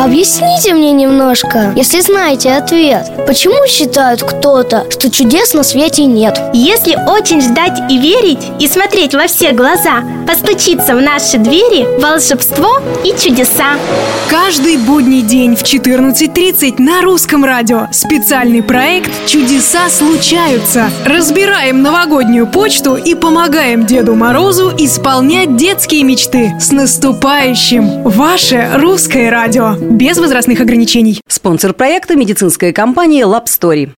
Объясните мне немножко, если знаете ответ, почему считают кто-то, что чудес на свете нет? Если очень ждать и верить, и смотреть во все глаза, постучиться в наши двери волшебство и чудеса. Каждый будний день в 14.30 на русском радио специальный проект «Чудеса случаются». Разбираем новогоднюю почту и помогаем Деду Морозу исполнять детские мечты. С наступающим! Ваше русское радио. Без возрастных ограничений. Спонсор проекта – медицинская компания Story.